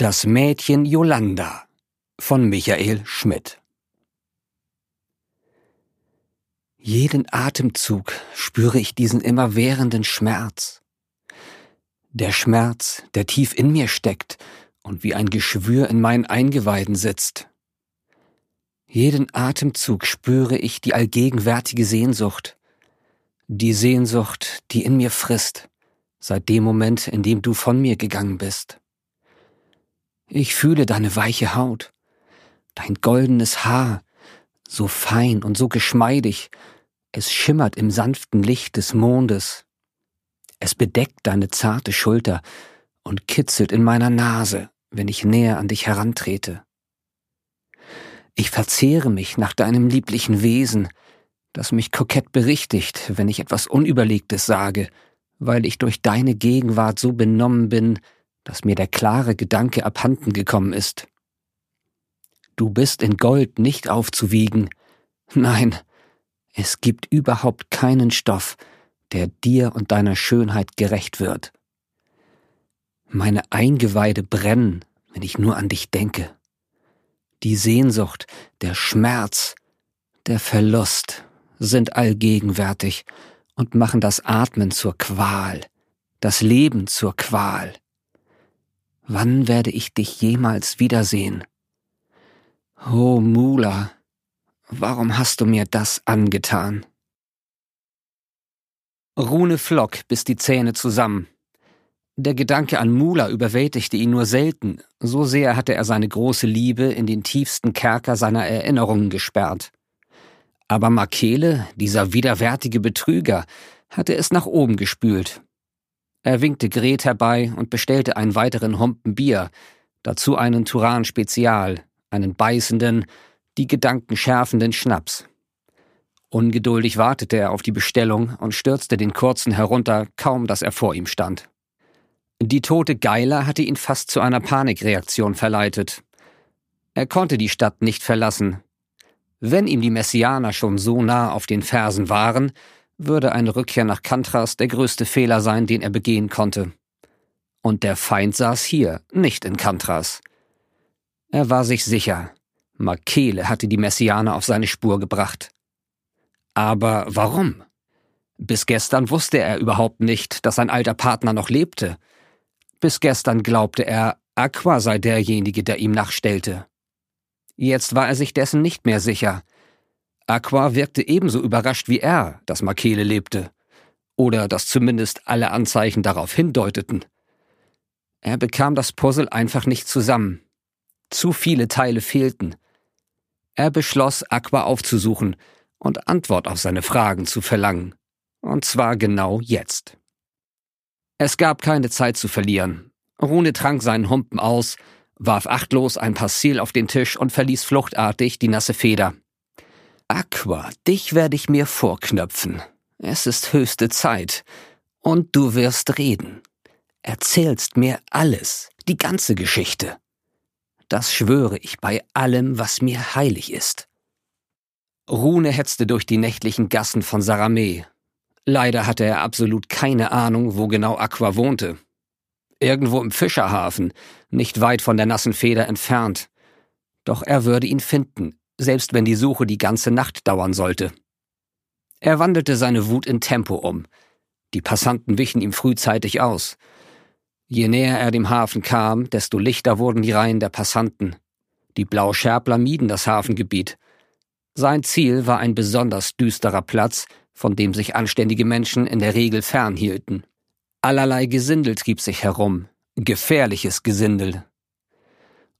Das Mädchen Jolanda von Michael Schmidt Jeden Atemzug spüre ich diesen immerwährenden Schmerz. Der Schmerz, der tief in mir steckt und wie ein Geschwür in meinen Eingeweiden sitzt. Jeden Atemzug spüre ich die allgegenwärtige Sehnsucht. Die Sehnsucht, die in mir frisst, seit dem Moment, in dem du von mir gegangen bist. Ich fühle deine weiche Haut, dein goldenes Haar, so fein und so geschmeidig, es schimmert im sanften Licht des Mondes. Es bedeckt deine zarte Schulter und kitzelt in meiner Nase, wenn ich näher an dich herantrete. Ich verzehre mich nach deinem lieblichen Wesen, das mich kokett berichtigt, wenn ich etwas Unüberlegtes sage, weil ich durch deine Gegenwart so benommen bin, dass mir der klare Gedanke abhanden gekommen ist. Du bist in Gold nicht aufzuwiegen. Nein, es gibt überhaupt keinen Stoff, der dir und deiner Schönheit gerecht wird. Meine Eingeweide brennen, wenn ich nur an dich denke. Die Sehnsucht, der Schmerz, der Verlust sind allgegenwärtig und machen das Atmen zur Qual, das Leben zur Qual. Wann werde ich dich jemals wiedersehen? Oh Mula, warum hast du mir das angetan? Rune flock bis die Zähne zusammen. Der Gedanke an Mula überwältigte ihn nur selten, so sehr hatte er seine große Liebe in den tiefsten Kerker seiner Erinnerungen gesperrt. Aber Makele, dieser widerwärtige Betrüger, hatte es nach oben gespült. Er winkte Gret herbei und bestellte einen weiteren Humpen Bier, dazu einen Turan Spezial, einen beißenden, die Gedanken schärfenden Schnaps. Ungeduldig wartete er auf die Bestellung und stürzte den kurzen herunter, kaum dass er vor ihm stand. Die tote Geiler hatte ihn fast zu einer Panikreaktion verleitet. Er konnte die Stadt nicht verlassen. Wenn ihm die Messianer schon so nah auf den Fersen waren, würde eine Rückkehr nach Kantras der größte Fehler sein, den er begehen konnte. Und der Feind saß hier, nicht in Kantras. Er war sich sicher, Makele hatte die Messianer auf seine Spur gebracht. Aber warum? Bis gestern wusste er überhaupt nicht, dass sein alter Partner noch lebte. Bis gestern glaubte er, Aqua sei derjenige, der ihm nachstellte. Jetzt war er sich dessen nicht mehr sicher, Aqua wirkte ebenso überrascht wie er, dass Makele lebte. Oder dass zumindest alle Anzeichen darauf hindeuteten. Er bekam das Puzzle einfach nicht zusammen. Zu viele Teile fehlten. Er beschloss, Aqua aufzusuchen und Antwort auf seine Fragen zu verlangen. Und zwar genau jetzt. Es gab keine Zeit zu verlieren. Rune trank seinen Humpen aus, warf achtlos ein Passil auf den Tisch und verließ fluchtartig die nasse Feder. Aqua, dich werde ich mir vorknöpfen. Es ist höchste Zeit. Und du wirst reden. Erzählst mir alles, die ganze Geschichte. Das schwöre ich bei allem, was mir heilig ist. Rune hetzte durch die nächtlichen Gassen von Saramé. Leider hatte er absolut keine Ahnung, wo genau Aqua wohnte. Irgendwo im Fischerhafen, nicht weit von der nassen Feder entfernt. Doch er würde ihn finden, selbst wenn die Suche die ganze Nacht dauern sollte. Er wandelte seine Wut in Tempo um. Die Passanten wichen ihm frühzeitig aus. Je näher er dem Hafen kam, desto lichter wurden die Reihen der Passanten. Die Blauschärpler mieden das Hafengebiet. Sein Ziel war ein besonders düsterer Platz, von dem sich anständige Menschen in der Regel fernhielten. Allerlei Gesindel trieb sich herum, gefährliches Gesindel,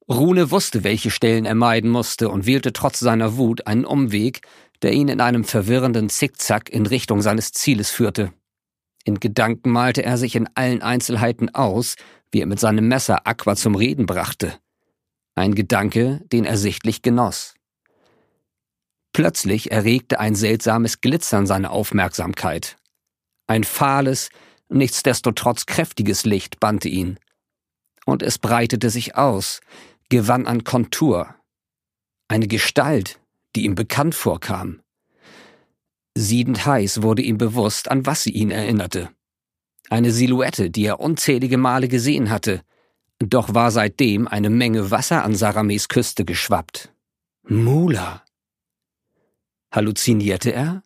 Rune wusste, welche Stellen er meiden musste und wählte trotz seiner Wut einen Umweg, der ihn in einem verwirrenden Zickzack in Richtung seines Zieles führte. In Gedanken malte er sich in allen Einzelheiten aus, wie er mit seinem Messer Aqua zum Reden brachte. Ein Gedanke, den er sichtlich genoss. Plötzlich erregte ein seltsames Glitzern seine Aufmerksamkeit. Ein fahles, nichtsdestotrotz kräftiges Licht bannte ihn. Und es breitete sich aus, gewann an Kontur. Eine Gestalt, die ihm bekannt vorkam. Siedend heiß wurde ihm bewusst, an was sie ihn erinnerte. Eine Silhouette, die er unzählige Male gesehen hatte. Doch war seitdem eine Menge Wasser an Sarames Küste geschwappt. Mula. Halluzinierte er?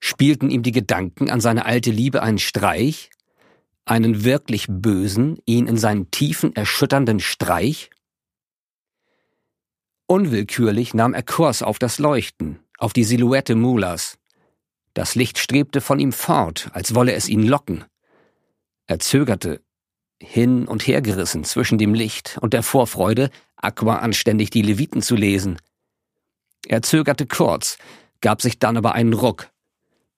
Spielten ihm die Gedanken an seine alte Liebe einen Streich? Einen wirklich bösen, ihn in seinen Tiefen erschütternden Streich? Unwillkürlich nahm er Kurs auf das Leuchten, auf die Silhouette Mulas. Das Licht strebte von ihm fort, als wolle es ihn locken. Er zögerte, hin und her gerissen zwischen dem Licht und der Vorfreude, Aqua anständig die Leviten zu lesen. Er zögerte kurz, gab sich dann aber einen Ruck.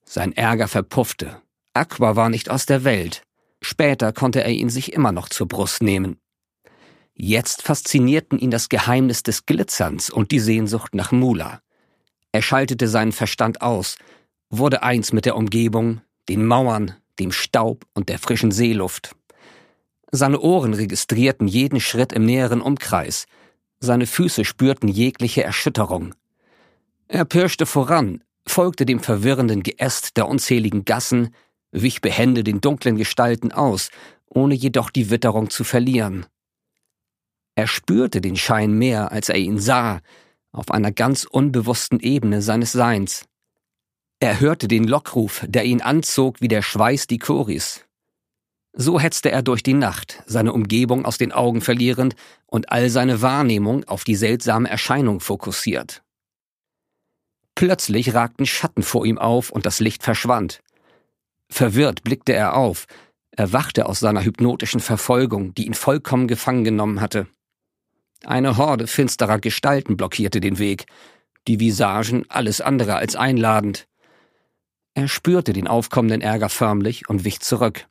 Sein Ärger verpuffte. Aqua war nicht aus der Welt. Später konnte er ihn sich immer noch zur Brust nehmen. Jetzt faszinierten ihn das Geheimnis des Glitzerns und die Sehnsucht nach Mula. Er schaltete seinen Verstand aus, wurde eins mit der Umgebung, den Mauern, dem Staub und der frischen Seeluft. Seine Ohren registrierten jeden Schritt im näheren Umkreis, seine Füße spürten jegliche Erschütterung. Er pirschte voran, folgte dem verwirrenden Geäst der unzähligen Gassen, wich behende den dunklen Gestalten aus, ohne jedoch die Witterung zu verlieren. Er spürte den Schein mehr, als er ihn sah, auf einer ganz unbewussten Ebene seines Seins. Er hörte den Lockruf, der ihn anzog wie der Schweiß die Choris. So hetzte er durch die Nacht, seine Umgebung aus den Augen verlierend und all seine Wahrnehmung auf die seltsame Erscheinung fokussiert. Plötzlich ragten Schatten vor ihm auf und das Licht verschwand. Verwirrt blickte er auf, erwachte aus seiner hypnotischen Verfolgung, die ihn vollkommen gefangen genommen hatte. Eine Horde finsterer Gestalten blockierte den Weg, die Visagen alles andere als einladend. Er spürte den aufkommenden Ärger förmlich und wich zurück.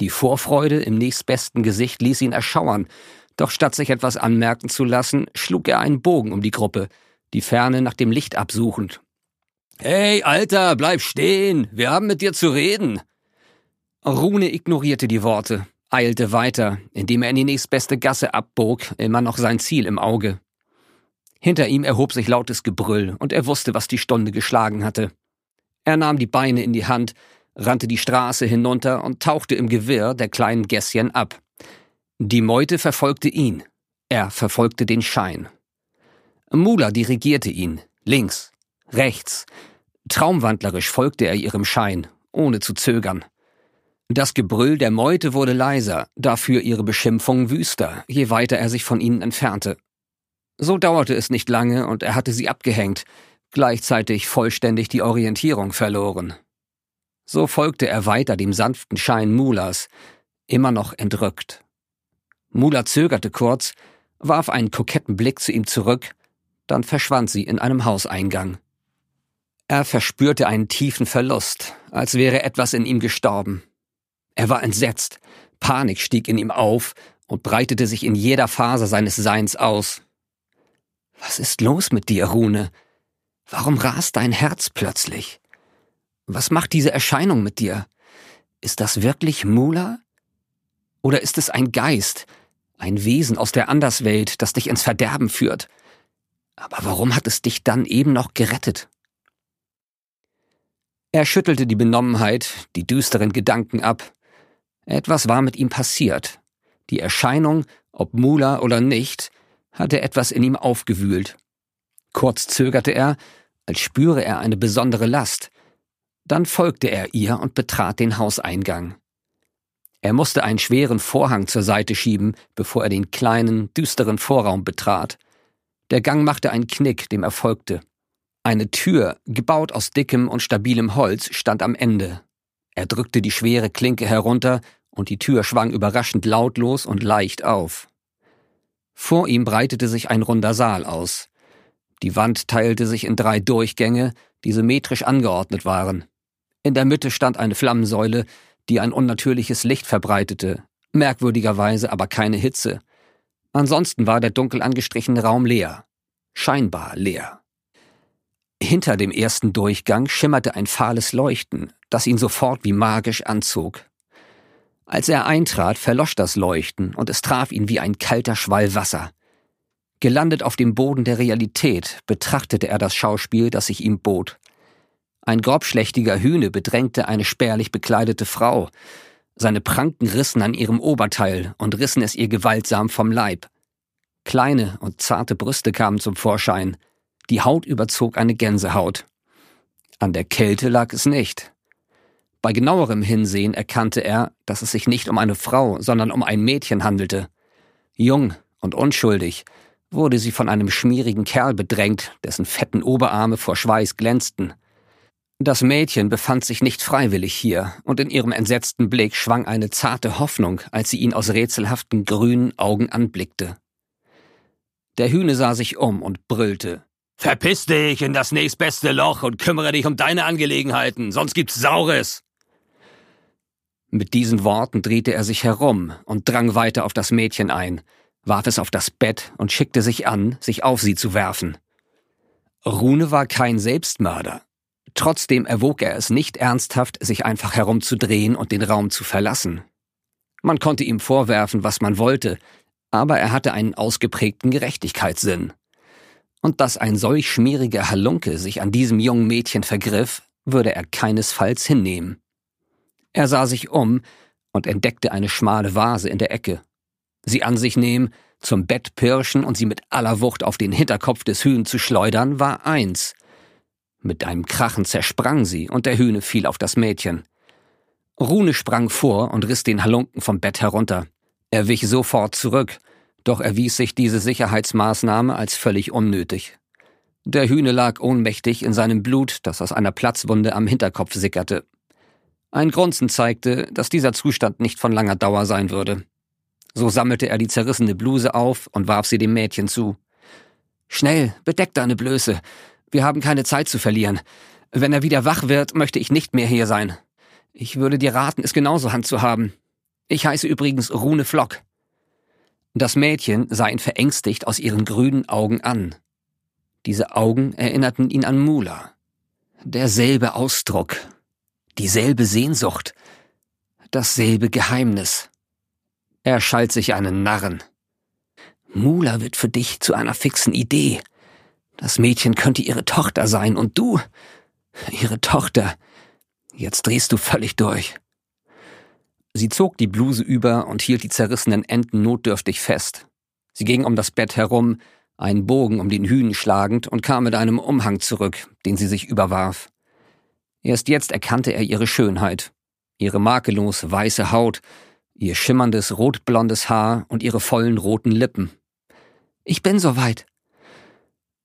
Die Vorfreude im nächstbesten Gesicht ließ ihn erschauern, doch statt sich etwas anmerken zu lassen, schlug er einen Bogen um die Gruppe, die Ferne nach dem Licht absuchend. Hey, Alter, bleib stehen, wir haben mit dir zu reden. Rune ignorierte die Worte eilte weiter, indem er in die nächstbeste Gasse abbog, immer noch sein Ziel im Auge. Hinter ihm erhob sich lautes Gebrüll, und er wusste, was die Stunde geschlagen hatte. Er nahm die Beine in die Hand, rannte die Straße hinunter und tauchte im Gewirr der kleinen Gässchen ab. Die Meute verfolgte ihn, er verfolgte den Schein. Mula dirigierte ihn, links, rechts. Traumwandlerisch folgte er ihrem Schein, ohne zu zögern. Das Gebrüll der Meute wurde leiser, dafür ihre Beschimpfungen wüster, je weiter er sich von ihnen entfernte. So dauerte es nicht lange und er hatte sie abgehängt, gleichzeitig vollständig die Orientierung verloren. So folgte er weiter dem sanften Schein Mulas, immer noch entrückt. Mula zögerte kurz, warf einen koketten Blick zu ihm zurück, dann verschwand sie in einem Hauseingang. Er verspürte einen tiefen Verlust, als wäre etwas in ihm gestorben. Er war entsetzt. Panik stieg in ihm auf und breitete sich in jeder Faser seines Seins aus. Was ist los mit dir, Rune? Warum rast dein Herz plötzlich? Was macht diese Erscheinung mit dir? Ist das wirklich Mula? Oder ist es ein Geist, ein Wesen aus der Anderswelt, das dich ins Verderben führt? Aber warum hat es dich dann eben noch gerettet? Er schüttelte die Benommenheit, die düsteren Gedanken ab etwas war mit ihm passiert. Die Erscheinung, ob Mula oder nicht, hatte etwas in ihm aufgewühlt. Kurz zögerte er, als spüre er eine besondere Last. Dann folgte er ihr und betrat den Hauseingang. Er musste einen schweren Vorhang zur Seite schieben, bevor er den kleinen, düsteren Vorraum betrat. Der Gang machte einen Knick, dem er folgte. Eine Tür, gebaut aus dickem und stabilem Holz, stand am Ende. Er drückte die schwere Klinke herunter und die Tür schwang überraschend lautlos und leicht auf. Vor ihm breitete sich ein runder Saal aus. Die Wand teilte sich in drei Durchgänge, die symmetrisch angeordnet waren. In der Mitte stand eine Flammensäule, die ein unnatürliches Licht verbreitete, merkwürdigerweise aber keine Hitze. Ansonsten war der dunkel angestrichene Raum leer, scheinbar leer. Hinter dem ersten Durchgang schimmerte ein fahles Leuchten, das ihn sofort wie magisch anzog. Als er eintrat, verlosch das Leuchten und es traf ihn wie ein kalter Schwall Wasser. Gelandet auf dem Boden der Realität betrachtete er das Schauspiel, das sich ihm bot. Ein grobschlächtiger Hühne bedrängte eine spärlich bekleidete Frau. Seine Pranken rissen an ihrem Oberteil und rissen es ihr gewaltsam vom Leib. Kleine und zarte Brüste kamen zum Vorschein. Die Haut überzog eine Gänsehaut. An der Kälte lag es nicht. Bei genauerem Hinsehen erkannte er, dass es sich nicht um eine Frau, sondern um ein Mädchen handelte. Jung und unschuldig wurde sie von einem schmierigen Kerl bedrängt, dessen fetten Oberarme vor Schweiß glänzten. Das Mädchen befand sich nicht freiwillig hier, und in ihrem entsetzten Blick schwang eine zarte Hoffnung, als sie ihn aus rätselhaften grünen Augen anblickte. Der Hühne sah sich um und brüllte. Verpiss dich in das nächstbeste Loch und kümmere dich um deine Angelegenheiten, sonst gibt's Saures. Mit diesen Worten drehte er sich herum und drang weiter auf das Mädchen ein, warf es auf das Bett und schickte sich an, sich auf sie zu werfen. Rune war kein Selbstmörder. Trotzdem erwog er es nicht ernsthaft, sich einfach herumzudrehen und den Raum zu verlassen. Man konnte ihm vorwerfen, was man wollte, aber er hatte einen ausgeprägten Gerechtigkeitssinn. Und dass ein solch schmieriger Halunke sich an diesem jungen Mädchen vergriff, würde er keinesfalls hinnehmen. Er sah sich um und entdeckte eine schmale Vase in der Ecke sie an sich nehmen, zum Bett pirschen und sie mit aller Wucht auf den Hinterkopf des Hühn zu schleudern, war eins. Mit einem Krachen zersprang sie und der Hühne fiel auf das Mädchen. Rune sprang vor und riss den Halunken vom Bett herunter. Er wich sofort zurück, doch erwies sich diese Sicherheitsmaßnahme als völlig unnötig. Der Hühne lag ohnmächtig in seinem Blut, das aus einer Platzwunde am Hinterkopf sickerte. Ein Grunzen zeigte, dass dieser Zustand nicht von langer Dauer sein würde. So sammelte er die zerrissene Bluse auf und warf sie dem Mädchen zu. Schnell, bedeck deine Blöße. Wir haben keine Zeit zu verlieren. Wenn er wieder wach wird, möchte ich nicht mehr hier sein. Ich würde dir raten, es genauso handzuhaben. Ich heiße übrigens Rune Flock. Das Mädchen sah ihn verängstigt aus ihren grünen Augen an. Diese Augen erinnerten ihn an Mula. Derselbe Ausdruck, dieselbe Sehnsucht, dasselbe Geheimnis. Er schalt sich einen Narren. Mula wird für dich zu einer fixen Idee. Das Mädchen könnte ihre Tochter sein und du, ihre Tochter. Jetzt drehst du völlig durch. Sie zog die Bluse über und hielt die zerrissenen Enden notdürftig fest. Sie ging um das Bett herum, einen Bogen um den Hühn schlagend und kam mit einem Umhang zurück, den sie sich überwarf. Erst jetzt erkannte er ihre Schönheit, ihre makellos weiße Haut, ihr schimmerndes rotblondes Haar und ihre vollen roten Lippen. Ich bin soweit.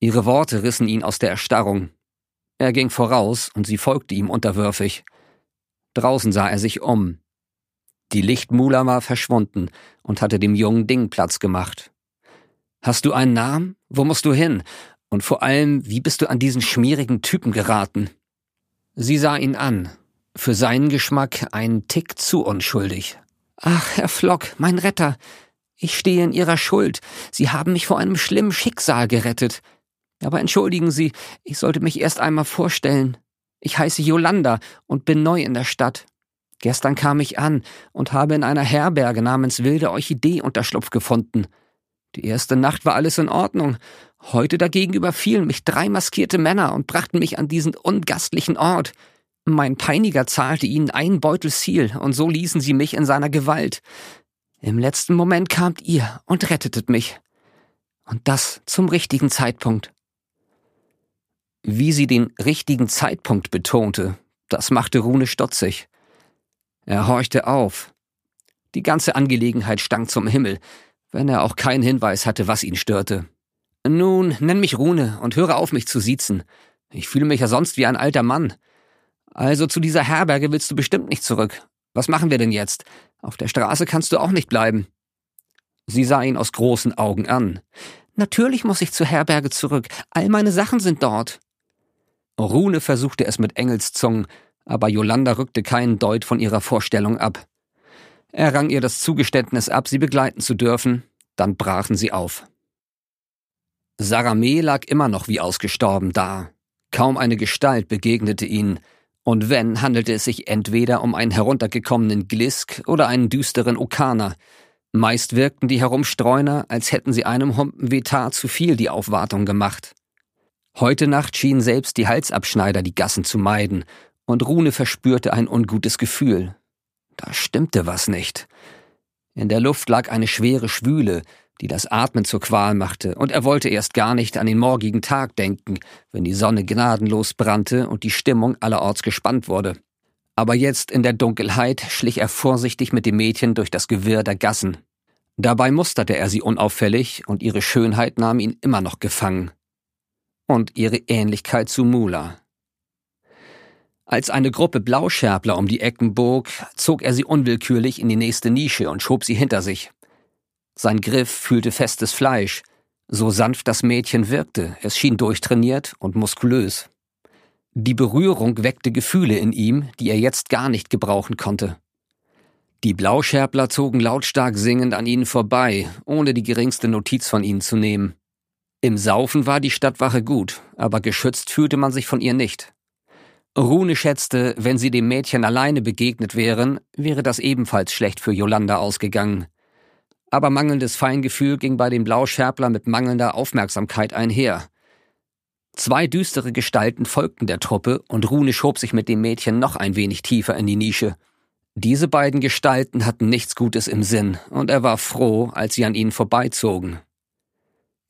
Ihre Worte rissen ihn aus der Erstarrung. Er ging voraus und sie folgte ihm unterwürfig. Draußen sah er sich um. Die Lichtmula war verschwunden und hatte dem jungen Ding Platz gemacht. Hast du einen Namen? Wo musst du hin? Und vor allem, wie bist du an diesen schmierigen Typen geraten? Sie sah ihn an. Für seinen Geschmack ein Tick zu unschuldig. Ach, Herr Flock, mein Retter. Ich stehe in Ihrer Schuld. Sie haben mich vor einem schlimmen Schicksal gerettet. Aber entschuldigen Sie, ich sollte mich erst einmal vorstellen. Ich heiße Yolanda und bin neu in der Stadt. Gestern kam ich an und habe in einer Herberge namens Wilde Orchidee Unterschlupf gefunden. Die erste Nacht war alles in Ordnung. Heute dagegen überfielen mich drei maskierte Männer und brachten mich an diesen ungastlichen Ort. Mein Peiniger zahlte ihnen einen Beutel Ziel, und so ließen sie mich in seiner Gewalt. Im letzten Moment kamt ihr und rettetet mich. Und das zum richtigen Zeitpunkt. Wie sie den richtigen Zeitpunkt betonte, das machte Rune stutzig. Er horchte auf. Die ganze Angelegenheit stank zum Himmel, wenn er auch keinen Hinweis hatte, was ihn störte. Nun, nenn mich Rune und höre auf, mich zu siezen. Ich fühle mich ja sonst wie ein alter Mann. Also zu dieser Herberge willst du bestimmt nicht zurück. Was machen wir denn jetzt? Auf der Straße kannst du auch nicht bleiben. Sie sah ihn aus großen Augen an. Natürlich muss ich zur Herberge zurück. All meine Sachen sind dort. Rune versuchte es mit Engelszungen, aber Yolanda rückte keinen Deut von ihrer Vorstellung ab. Er rang ihr das Zugeständnis ab, sie begleiten zu dürfen, dann brachen sie auf. Saramé lag immer noch wie ausgestorben da. Kaum eine Gestalt begegnete ihnen, und wenn, handelte es sich entweder um einen heruntergekommenen Glisk oder einen düsteren Okana. Meist wirkten die Herumstreuner, als hätten sie einem Humpen Vetar zu viel die Aufwartung gemacht. Heute Nacht schienen selbst die Halsabschneider die Gassen zu meiden, und Rune verspürte ein ungutes Gefühl. Da stimmte was nicht. In der Luft lag eine schwere Schwüle, die das Atmen zur Qual machte, und er wollte erst gar nicht an den morgigen Tag denken, wenn die Sonne gnadenlos brannte und die Stimmung allerorts gespannt wurde. Aber jetzt in der Dunkelheit schlich er vorsichtig mit dem Mädchen durch das Gewirr der Gassen. Dabei musterte er sie unauffällig, und ihre Schönheit nahm ihn immer noch gefangen. Und ihre Ähnlichkeit zu Mula. Als eine Gruppe Blauscherbler um die Ecken bog, zog er sie unwillkürlich in die nächste Nische und schob sie hinter sich. Sein Griff fühlte festes Fleisch, so sanft das Mädchen wirkte, es schien durchtrainiert und muskulös. Die Berührung weckte Gefühle in ihm, die er jetzt gar nicht gebrauchen konnte. Die Blauscherbler zogen lautstark singend an ihnen vorbei, ohne die geringste Notiz von ihnen zu nehmen. Im Saufen war die Stadtwache gut, aber geschützt fühlte man sich von ihr nicht. Rune schätzte, wenn sie dem Mädchen alleine begegnet wären, wäre das ebenfalls schlecht für Yolanda ausgegangen. Aber mangelndes Feingefühl ging bei dem Blauscherbler mit mangelnder Aufmerksamkeit einher. Zwei düstere Gestalten folgten der Truppe und Rune schob sich mit dem Mädchen noch ein wenig tiefer in die Nische. Diese beiden Gestalten hatten nichts Gutes im Sinn, und er war froh, als sie an ihnen vorbeizogen.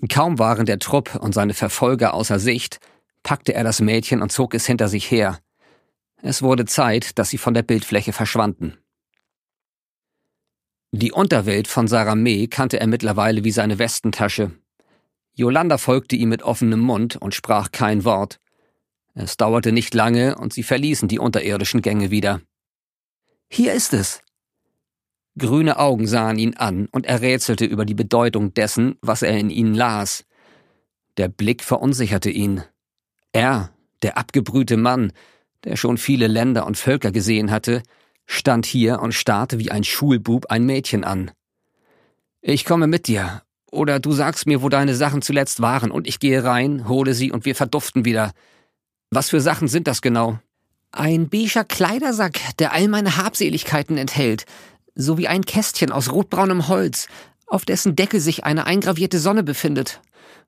Kaum waren der Trupp und seine Verfolger außer Sicht, packte er das Mädchen und zog es hinter sich her. Es wurde Zeit, dass sie von der Bildfläche verschwanden. Die Unterwelt von Saramé kannte er mittlerweile wie seine Westentasche. Yolanda folgte ihm mit offenem Mund und sprach kein Wort. Es dauerte nicht lange und sie verließen die unterirdischen Gänge wieder. Hier ist es. Grüne Augen sahen ihn an und er rätselte über die Bedeutung dessen, was er in ihnen las. Der Blick verunsicherte ihn. Er, der abgebrühte Mann, der schon viele Länder und Völker gesehen hatte, stand hier und starrte wie ein Schulbub ein Mädchen an. Ich komme mit dir, oder du sagst mir, wo deine Sachen zuletzt waren, und ich gehe rein, hole sie und wir verduften wieder. Was für Sachen sind das genau? Ein beiger Kleidersack, der all meine Habseligkeiten enthält, sowie ein Kästchen aus rotbraunem Holz, auf dessen Deckel sich eine eingravierte Sonne befindet.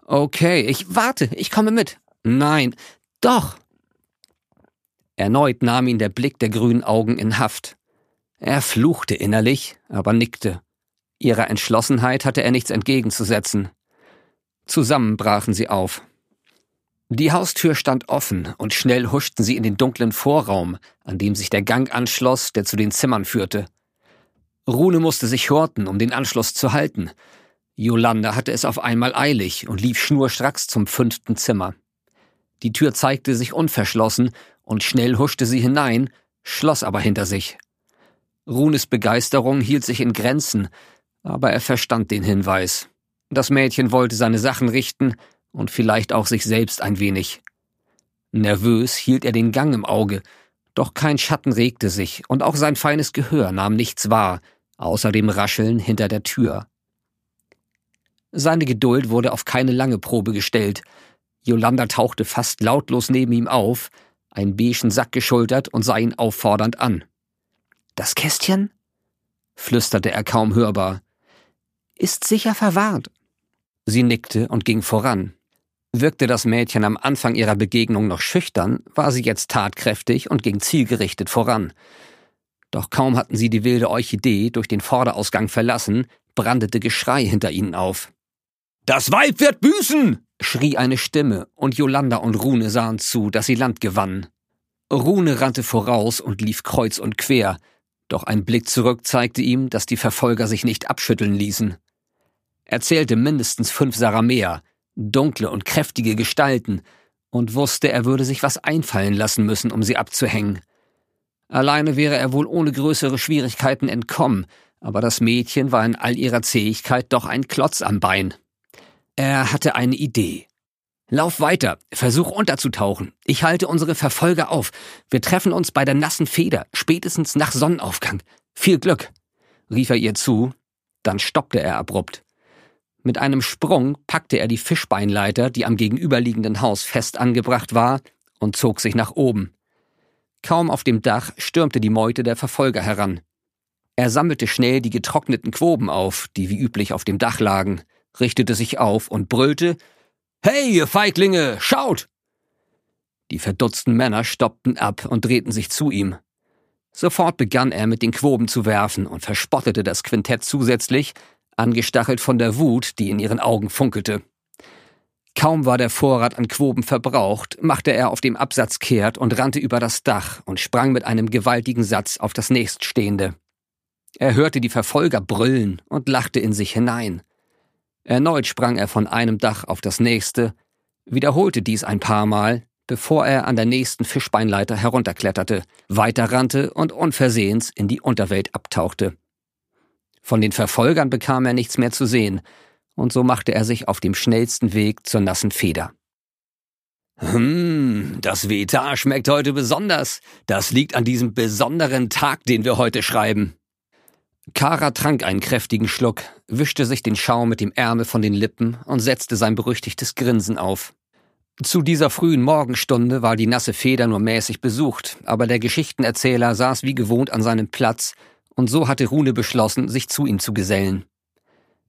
Okay, ich warte, ich komme mit. Nein, doch. Erneut nahm ihn der Blick der grünen Augen in Haft. Er fluchte innerlich, aber nickte. Ihrer Entschlossenheit hatte er nichts entgegenzusetzen. Zusammen brachen sie auf. Die Haustür stand offen, und schnell huschten sie in den dunklen Vorraum, an dem sich der Gang anschloss, der zu den Zimmern führte. Rune musste sich horten, um den Anschluss zu halten. Jolanda hatte es auf einmal eilig und lief schnurstracks zum fünften Zimmer. Die Tür zeigte sich unverschlossen, und schnell huschte sie hinein, schloss aber hinter sich. Runes Begeisterung hielt sich in Grenzen, aber er verstand den Hinweis. Das Mädchen wollte seine Sachen richten und vielleicht auch sich selbst ein wenig. Nervös hielt er den Gang im Auge, doch kein Schatten regte sich, und auch sein feines Gehör nahm nichts wahr, außer dem Rascheln hinter der Tür. Seine Geduld wurde auf keine lange Probe gestellt. Yolanda tauchte fast lautlos neben ihm auf, einen beigen Sack geschultert und sah ihn auffordernd an. Das Kästchen? flüsterte er kaum hörbar. Ist sicher verwahrt. Sie nickte und ging voran. Wirkte das Mädchen am Anfang ihrer Begegnung noch schüchtern, war sie jetzt tatkräftig und ging zielgerichtet voran. Doch kaum hatten sie die wilde Orchidee durch den Vorderausgang verlassen, brandete Geschrei hinter ihnen auf. Das Weib wird büßen! schrie eine Stimme, und Jolanda und Rune sahen zu, dass sie Land gewannen. Rune rannte voraus und lief kreuz und quer, doch ein Blick zurück zeigte ihm, dass die Verfolger sich nicht abschütteln ließen. Er zählte mindestens fünf Saramäer, dunkle und kräftige Gestalten, und wusste, er würde sich was einfallen lassen müssen, um sie abzuhängen. Alleine wäre er wohl ohne größere Schwierigkeiten entkommen, aber das Mädchen war in all ihrer Zähigkeit doch ein Klotz am Bein. Er hatte eine Idee. Lauf weiter, versuch unterzutauchen. Ich halte unsere Verfolger auf. Wir treffen uns bei der nassen Feder, spätestens nach Sonnenaufgang. Viel Glück, rief er ihr zu, dann stoppte er abrupt. Mit einem Sprung packte er die Fischbeinleiter, die am gegenüberliegenden Haus fest angebracht war, und zog sich nach oben. Kaum auf dem Dach stürmte die Meute der Verfolger heran. Er sammelte schnell die getrockneten Quoben auf, die wie üblich auf dem Dach lagen, richtete sich auf und brüllte Hey, ihr Feiglinge, schaut! Die verdutzten Männer stoppten ab und drehten sich zu ihm. Sofort begann er mit den Quoben zu werfen und verspottete das Quintett zusätzlich, angestachelt von der Wut, die in ihren Augen funkelte. Kaum war der Vorrat an Quoben verbraucht, machte er auf dem Absatz kehrt und rannte über das Dach und sprang mit einem gewaltigen Satz auf das nächststehende. Er hörte die Verfolger brüllen und lachte in sich hinein. Erneut sprang er von einem Dach auf das nächste, wiederholte dies ein paar Mal, bevor er an der nächsten Fischbeinleiter herunterkletterte, weiterrannte und unversehens in die Unterwelt abtauchte. Von den Verfolgern bekam er nichts mehr zu sehen, und so machte er sich auf dem schnellsten Weg zur nassen Feder. Hm, das Veta schmeckt heute besonders. Das liegt an diesem besonderen Tag, den wir heute schreiben. Kara trank einen kräftigen Schluck, wischte sich den Schaum mit dem Ärmel von den Lippen und setzte sein berüchtigtes Grinsen auf. Zu dieser frühen Morgenstunde war die nasse Feder nur mäßig besucht, aber der Geschichtenerzähler saß wie gewohnt an seinem Platz, und so hatte Rune beschlossen, sich zu ihm zu gesellen.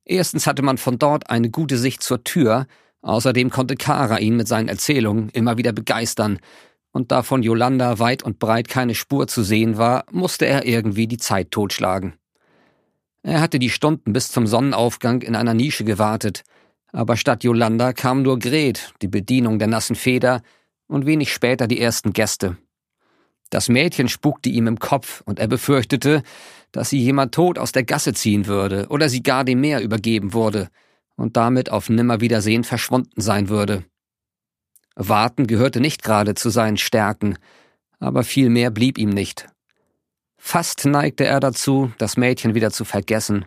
Erstens hatte man von dort eine gute Sicht zur Tür, außerdem konnte Kara ihn mit seinen Erzählungen immer wieder begeistern, und da von Yolanda weit und breit keine Spur zu sehen war, musste er irgendwie die Zeit totschlagen. Er hatte die Stunden bis zum Sonnenaufgang in einer Nische gewartet, aber statt Yolanda kam nur Gret, die Bedienung der nassen Feder, und wenig später die ersten Gäste. Das Mädchen spukte ihm im Kopf, und er befürchtete, dass sie jemand tot aus der Gasse ziehen würde oder sie gar dem Meer übergeben wurde und damit auf Nimmerwiedersehen verschwunden sein würde. Warten gehörte nicht gerade zu seinen Stärken, aber viel mehr blieb ihm nicht. Fast neigte er dazu, das Mädchen wieder zu vergessen.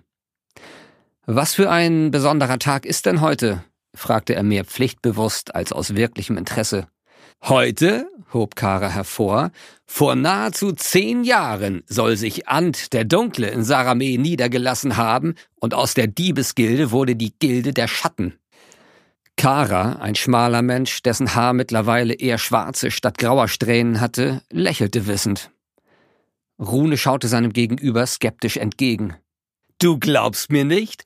Was für ein besonderer Tag ist denn heute? fragte er mehr pflichtbewusst als aus wirklichem Interesse. Heute, hob Kara hervor, vor nahezu zehn Jahren soll sich Ant der Dunkle in Saramé niedergelassen haben und aus der Diebesgilde wurde die Gilde der Schatten. Kara, ein schmaler Mensch, dessen Haar mittlerweile eher schwarze statt grauer Strähnen hatte, lächelte wissend. Rune schaute seinem Gegenüber skeptisch entgegen. Du glaubst mir nicht?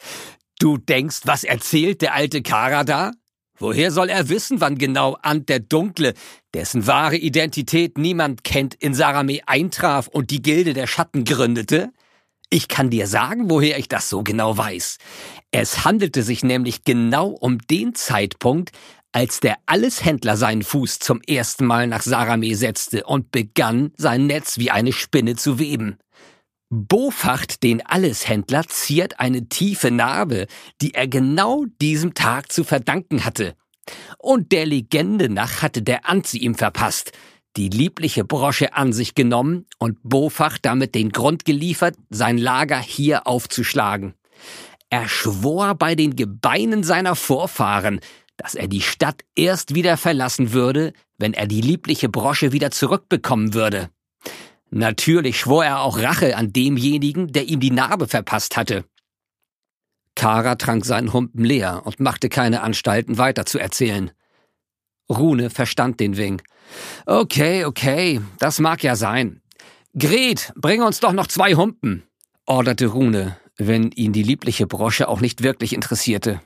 Du denkst, was erzählt der alte Kara da? Woher soll er wissen, wann genau Ant der Dunkle, dessen wahre Identität niemand kennt, in Saramé eintraf und die Gilde der Schatten gründete? Ich kann dir sagen, woher ich das so genau weiß. Es handelte sich nämlich genau um den Zeitpunkt, als der Alleshändler seinen Fuß zum ersten Mal nach Sarame setzte und begann, sein Netz wie eine Spinne zu weben. Bofacht, den Alleshändler, ziert eine tiefe Narbe, die er genau diesem Tag zu verdanken hatte. Und der Legende nach hatte der Ant sie ihm verpasst, die liebliche Brosche an sich genommen und Bofacht damit den Grund geliefert, sein Lager hier aufzuschlagen. Er schwor bei den Gebeinen seiner Vorfahren, dass er die Stadt erst wieder verlassen würde, wenn er die liebliche Brosche wieder zurückbekommen würde. Natürlich schwor er auch Rache an demjenigen, der ihm die Narbe verpasst hatte. Kara trank seinen Humpen leer und machte keine Anstalten weiterzuerzählen. Rune verstand den Wink. Okay, okay, das mag ja sein. Gret, bring uns doch noch zwei Humpen, orderte Rune, wenn ihn die liebliche Brosche auch nicht wirklich interessierte.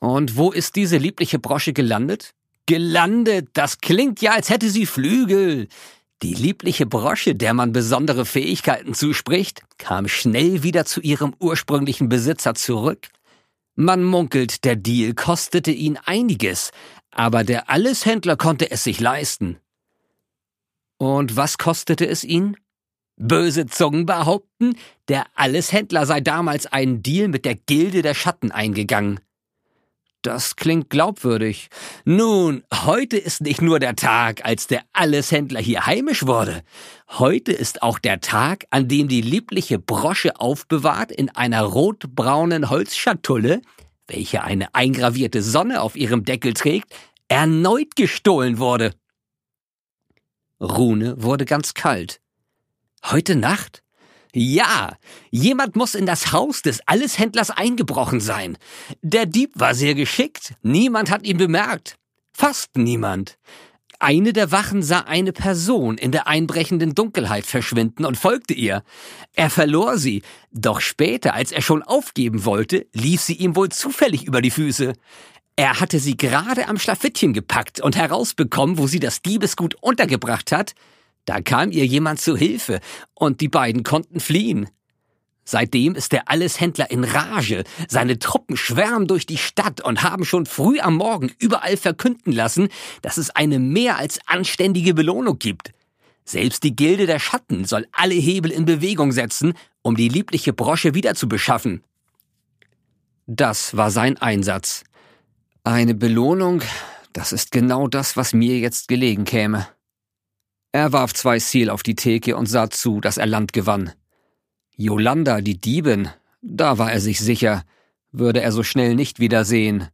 Und wo ist diese liebliche Brosche gelandet? Gelandet, das klingt ja, als hätte sie Flügel. Die liebliche Brosche, der man besondere Fähigkeiten zuspricht, kam schnell wieder zu ihrem ursprünglichen Besitzer zurück. Man munkelt, der Deal kostete ihn einiges, aber der Alleshändler konnte es sich leisten. Und was kostete es ihn? Böse Zungen behaupten, der Alleshändler sei damals einen Deal mit der Gilde der Schatten eingegangen. Das klingt glaubwürdig. Nun, heute ist nicht nur der Tag, als der Alleshändler hier heimisch wurde. Heute ist auch der Tag, an dem die liebliche Brosche aufbewahrt in einer rotbraunen Holzschatulle, welche eine eingravierte Sonne auf ihrem Deckel trägt, erneut gestohlen wurde. Rune wurde ganz kalt. Heute Nacht? Ja, jemand muss in das Haus des Alleshändlers eingebrochen sein. Der Dieb war sehr geschickt, niemand hat ihn bemerkt. Fast niemand. Eine der Wachen sah eine Person in der einbrechenden Dunkelheit verschwinden und folgte ihr. Er verlor sie, doch später, als er schon aufgeben wollte, lief sie ihm wohl zufällig über die Füße. Er hatte sie gerade am Schlafittchen gepackt und herausbekommen, wo sie das Diebesgut untergebracht hat, Da kam ihr jemand zu Hilfe und die beiden konnten fliehen. Seitdem ist der Alleshändler in Rage. Seine Truppen schwärmen durch die Stadt und haben schon früh am Morgen überall verkünden lassen, dass es eine mehr als anständige Belohnung gibt. Selbst die Gilde der Schatten soll alle Hebel in Bewegung setzen, um die liebliche Brosche wieder zu beschaffen. Das war sein Einsatz. Eine Belohnung, das ist genau das, was mir jetzt gelegen käme. Er warf zwei Ziel auf die Theke und sah zu, dass er Land gewann. Jolanda, die Diebin, da war er sich sicher, würde er so schnell nicht wiedersehen.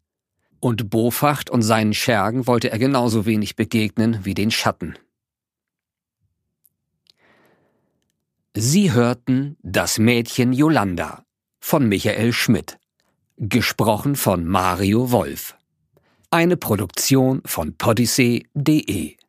Und Bofacht und seinen Schergen wollte er genauso wenig begegnen wie den Schatten. Sie hörten Das Mädchen Jolanda von Michael Schmidt, gesprochen von Mario Wolf. Eine Produktion von podyssee.de